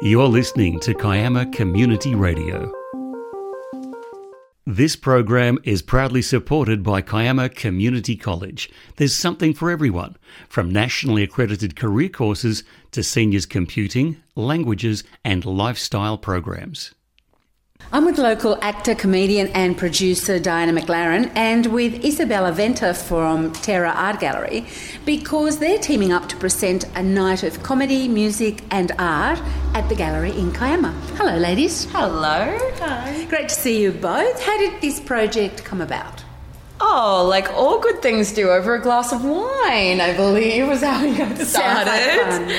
You're listening to Kiama Community Radio. This program is proudly supported by Kiama Community College. There's something for everyone, from nationally accredited career courses to seniors computing, languages, and lifestyle programs. I'm with local actor, comedian, and producer Diana McLaren and with Isabella Venter from Terra Art Gallery because they're teaming up to present a night of comedy, music, and art at the gallery in Kiama. Hello, ladies. Hello. Hi. Great to see you both. How did this project come about? Oh, like all good things do over a glass of wine, I believe, was how we got started.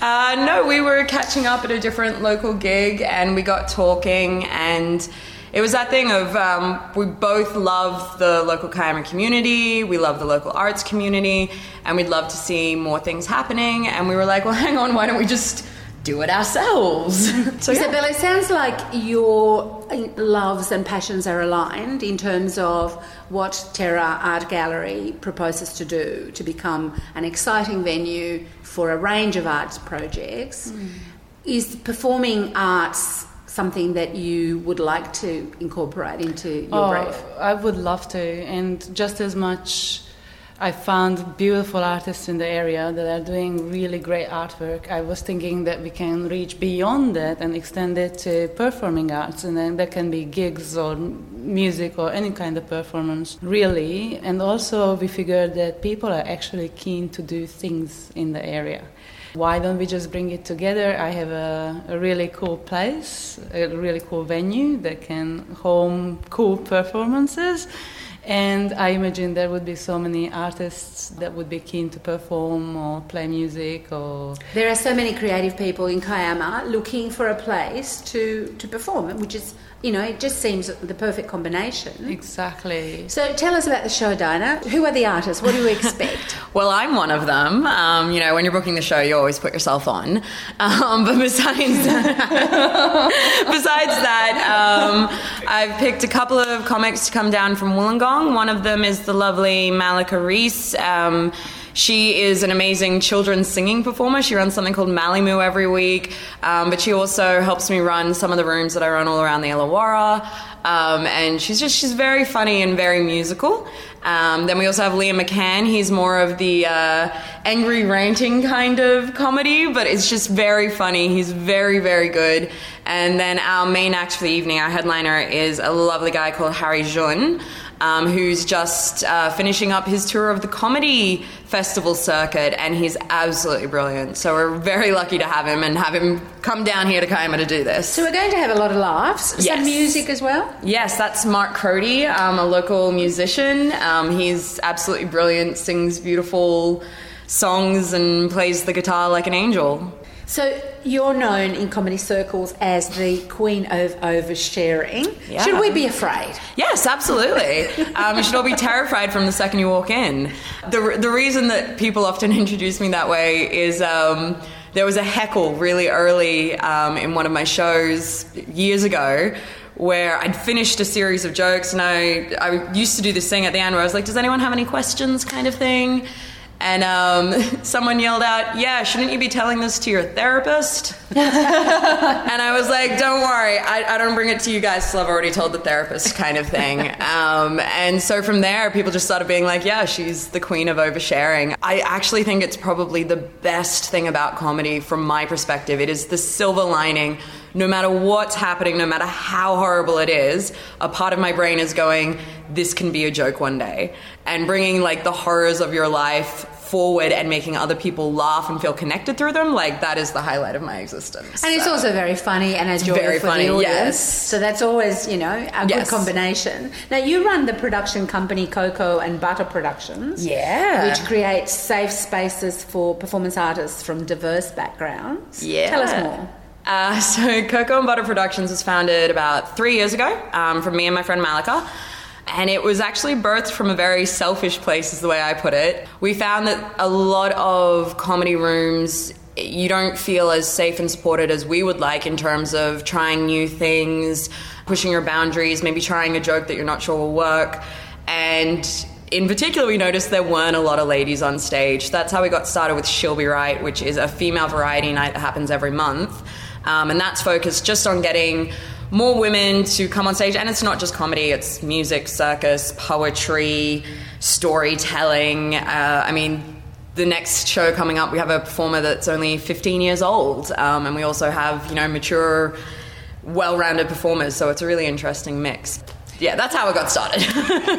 Uh, no, we were catching up at a different local gig and we got talking, and it was that thing of um, we both love the local Kiama community, we love the local arts community, and we'd love to see more things happening. And we were like, well, hang on, why don't we just do it ourselves. so, Isabella, it sounds like your loves and passions are aligned in terms of what Terra Art Gallery proposes to do to become an exciting venue for a range of arts projects. Mm. Is performing arts something that you would like to incorporate into your oh, brief? I would love to, and just as much I found beautiful artists in the area that are doing really great artwork. I was thinking that we can reach beyond that and extend it to performing arts, and then that can be gigs or music or any kind of performance, really. And also, we figured that people are actually keen to do things in the area. Why don't we just bring it together? I have a, a really cool place, a really cool venue that can home cool performances and I imagine there would be so many artists that would be keen to perform or play music or. There are so many creative people in Kiama looking for a place to, to perform, which is you know, it just seems the perfect combination. Exactly. So tell us about the show, Dinah. Who are the artists? What do you expect? well, I'm one of them. Um, you know, when you're booking the show, you always put yourself on. Um, but besides, besides that, um, I've picked a couple of comics to come down from Wollongong. One of them is the lovely Malika Reese. Um, she is an amazing children's singing performer. She runs something called Malimu every week, um, but she also helps me run some of the rooms that I run all around the Illawarra. Um, and she's just she's very funny and very musical. Um, then we also have Liam McCann. He's more of the uh, angry ranting kind of comedy, but it's just very funny. He's very very good. And then our main act for the evening, our headliner, is a lovely guy called Harry Jun um, who's just uh, finishing up his tour of the comedy festival circuit, and he's absolutely brilliant. So we're very lucky to have him and have him come down here to Kiama to do this. So we're going to have a lot of laughs, yes. some music as well. Yes, that's Mark Crody, um, a local musician. Um, he's absolutely brilliant, sings beautiful songs, and plays the guitar like an angel. So you're known in comedy circles as the queen of oversharing. Yeah. Should we be afraid? Yes, absolutely. um, you should all be terrified from the second you walk in. The, the reason that people often introduce me that way is. Um, there was a heckle really early um, in one of my shows years ago where I'd finished a series of jokes and I, I used to do this thing at the end where I was like, does anyone have any questions kind of thing? And um, someone yelled out, Yeah, shouldn't you be telling this to your therapist? and I was like, Don't worry, I, I, don't bring it to you guys till I've already told the therapist, kind of thing. Um, and so from there, people just started being like, Yeah, she's the queen of oversharing. I actually think it's probably the best thing about comedy from my perspective. It is the silver lining no matter what's happening, no matter how horrible it is, a part of my brain is going, this can be a joke one day. And bringing like the horrors of your life forward and making other people laugh and feel connected through them, like that is the highlight of my existence. And it's also very funny and a joy very for funny, the audience. Yes. So that's always, you know, a yes. good combination. Now you run the production company Cocoa and Butter Productions. Yeah. Which creates safe spaces for performance artists from diverse backgrounds. Yeah. Tell us more. Uh, so Cocoa and Butter Productions was founded about three years ago um, from me and my friend Malika. And it was actually birthed from a very selfish place, is the way I put it. We found that a lot of comedy rooms, you don't feel as safe and supported as we would like in terms of trying new things, pushing your boundaries, maybe trying a joke that you're not sure will work. And in particular, we noticed there weren't a lot of ladies on stage. That's how we got started with She'll Be Right, which is a female variety night that happens every month. um, and that's focused just on getting more women to come on stage. And it's not just comedy; it's music, circus, poetry, storytelling. Uh, I mean. The next show coming up, we have a performer that's only 15 years old, um, and we also have, you know, mature, well-rounded performers. So it's a really interesting mix yeah, that's how it got started.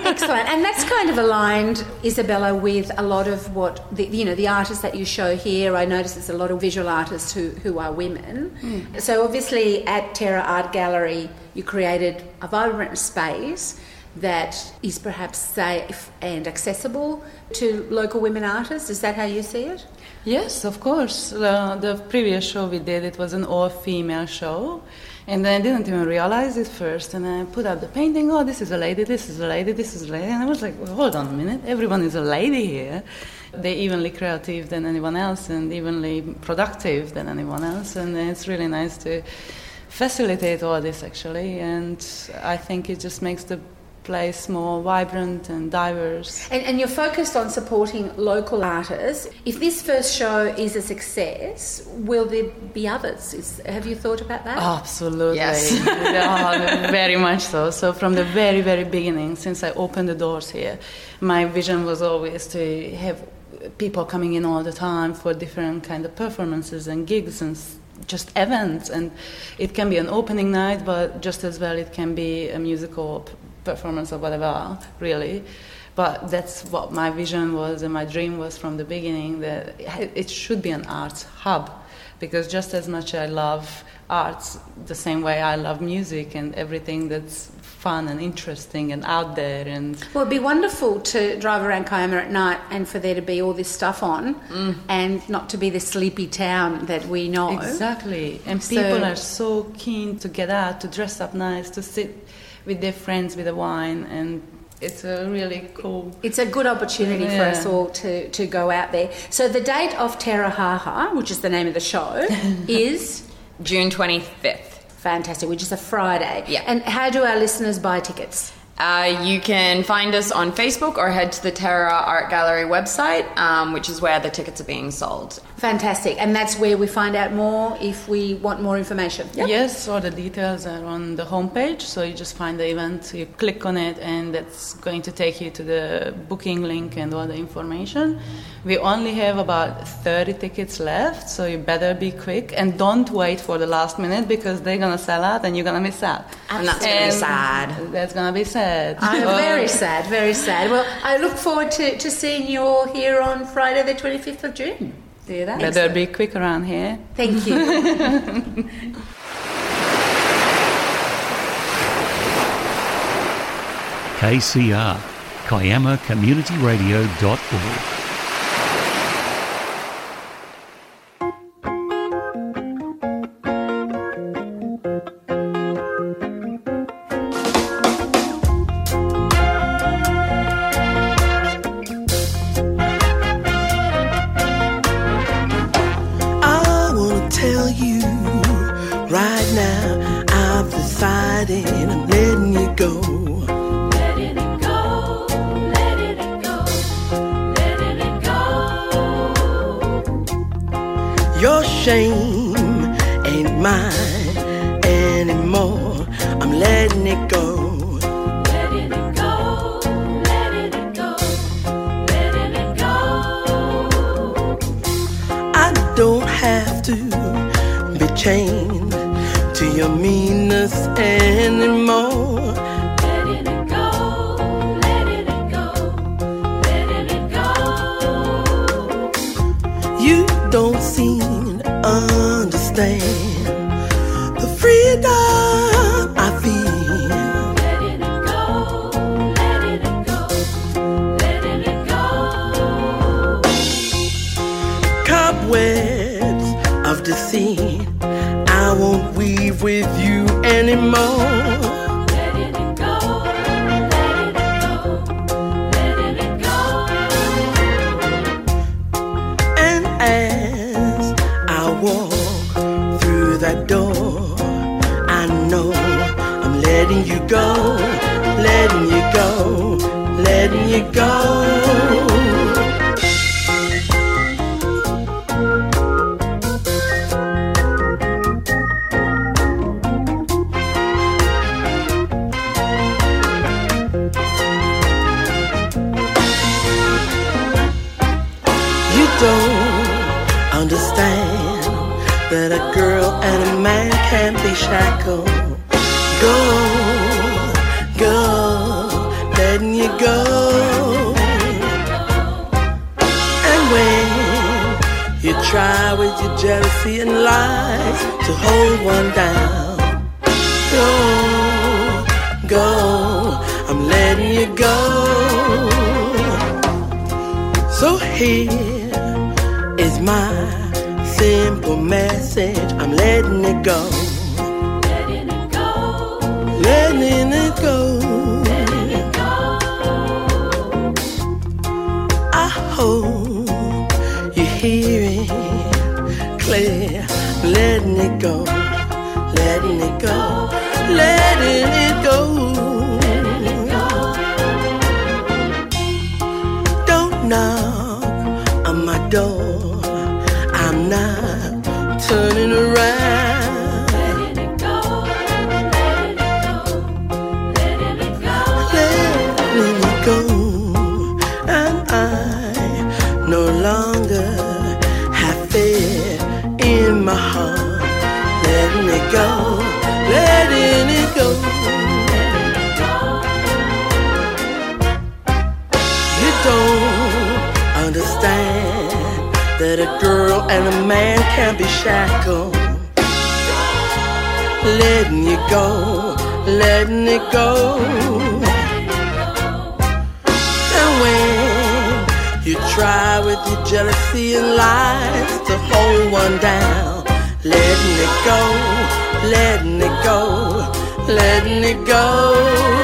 Excellent, and that's kind of aligned, Isabella, with a lot of what the, you know the artists that you show here. I notice there's a lot of visual artists who who are women. Mm. So obviously, at Terra Art Gallery, you created a vibrant space that is perhaps safe and accessible to local women artists. Is that how you see it? Yes, of course. Uh, the previous show we did it was an all-female show and then I didn't even realize it first. And I put up the painting. Oh, this is a lady. This is a lady. This is a lady. And I was like, well, hold on a minute. Everyone is a lady here. They're evenly creative than anyone else, and evenly productive than anyone else. And it's really nice to facilitate all this actually. And I think it just makes the place more vibrant and diverse. And, and, you're focused on supporting local artists. If this first show is a success, will there be others? Is, have you thought about that? Absolutely. Yes. oh, very much so. So, from the very, very beginning, since I opened the doors here, my vision was always to have people coming in all the time for different kind of performances and gigs and just events and it can be an opening night but just as well it can be a musical performance or whatever, really. But that's what my vision was and my dream was from the beginning that it should be an arts hub because just as much I love arts the same way I love music and everything that's fun and interesting and out there and well it'd be wonderful to drive around Kiama at night and for there to be all this stuff on mm. and not to be the sleepy town that we know exactly and so, people are so keen to get out to dress up nice to sit with their friends with a wine and it's a really cool. It's a good opportunity yeah. for us all to, to go out there. So the date of Terra Terahaha, which is the name of the show, is June twenty fifth. Fantastic, which is a Friday. Yeah. And how do our listeners buy tickets? Uh, you can find us on Facebook or head to the Terra Art Gallery website, um, which is where the tickets are being sold. Fantastic. And that's where we find out more if we want more information. Yep. Yes, all the details are on the homepage. So you just find the event, you click on it, and that's going to take you to the booking link and all the information. We only have about 30 tickets left, so you better be quick and don't wait for the last minute because they're going to sell out and you're going to miss out. And that's going to be sad. That's going to be sad. I'm very sad, very sad. Well, I look forward to, to seeing you all here on Friday, the 25th of June do that. Better be quick around here. Thank you. KCR, shame ain't mine anymore. I'm letting it go. Letting it go, letting it go, letting it go. I don't have to be chained to your meanness anymore. Letting it go, letting it go, letting it go. You don't seem understand the freedom I feel. Letting it go, letting it go, letting it go. Cobwebs of deceit, I won't weave with you anymore. KiamaCommunityRadio.org. understand that a girl and a man can't be shackled. Go, go, letting you go. And when you try with your jealousy and lies to hold one down, go, go, I'm letting you go. So here my simple message. I'm letting it go. Letting it go. Letting it go. Letting it go. I hope you hear it clear. Letting it go. Letting it go. Letting it go. Turning around. Letting it go. Letting it go. Letting it go. Letting it go. And I no longer have fear in my heart. Letting it go. That a girl and a man can't be shackled. Letting you go, letting it go. And when you try with your jealousy and lies to hold one down, letting it go, letting it go, letting it go.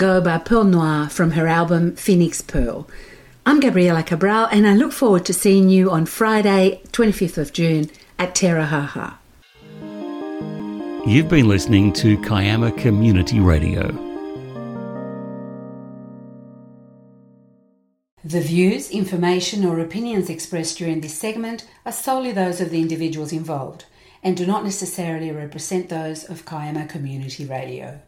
Go by Pearl Noir from her album Phoenix Pearl. I'm Gabriela Cabral and I look forward to seeing you on Friday, 25th of June at Terra Haha. You've been listening to Kiama Community Radio. The views, information, or opinions expressed during this segment are solely those of the individuals involved and do not necessarily represent those of Kiama Community Radio.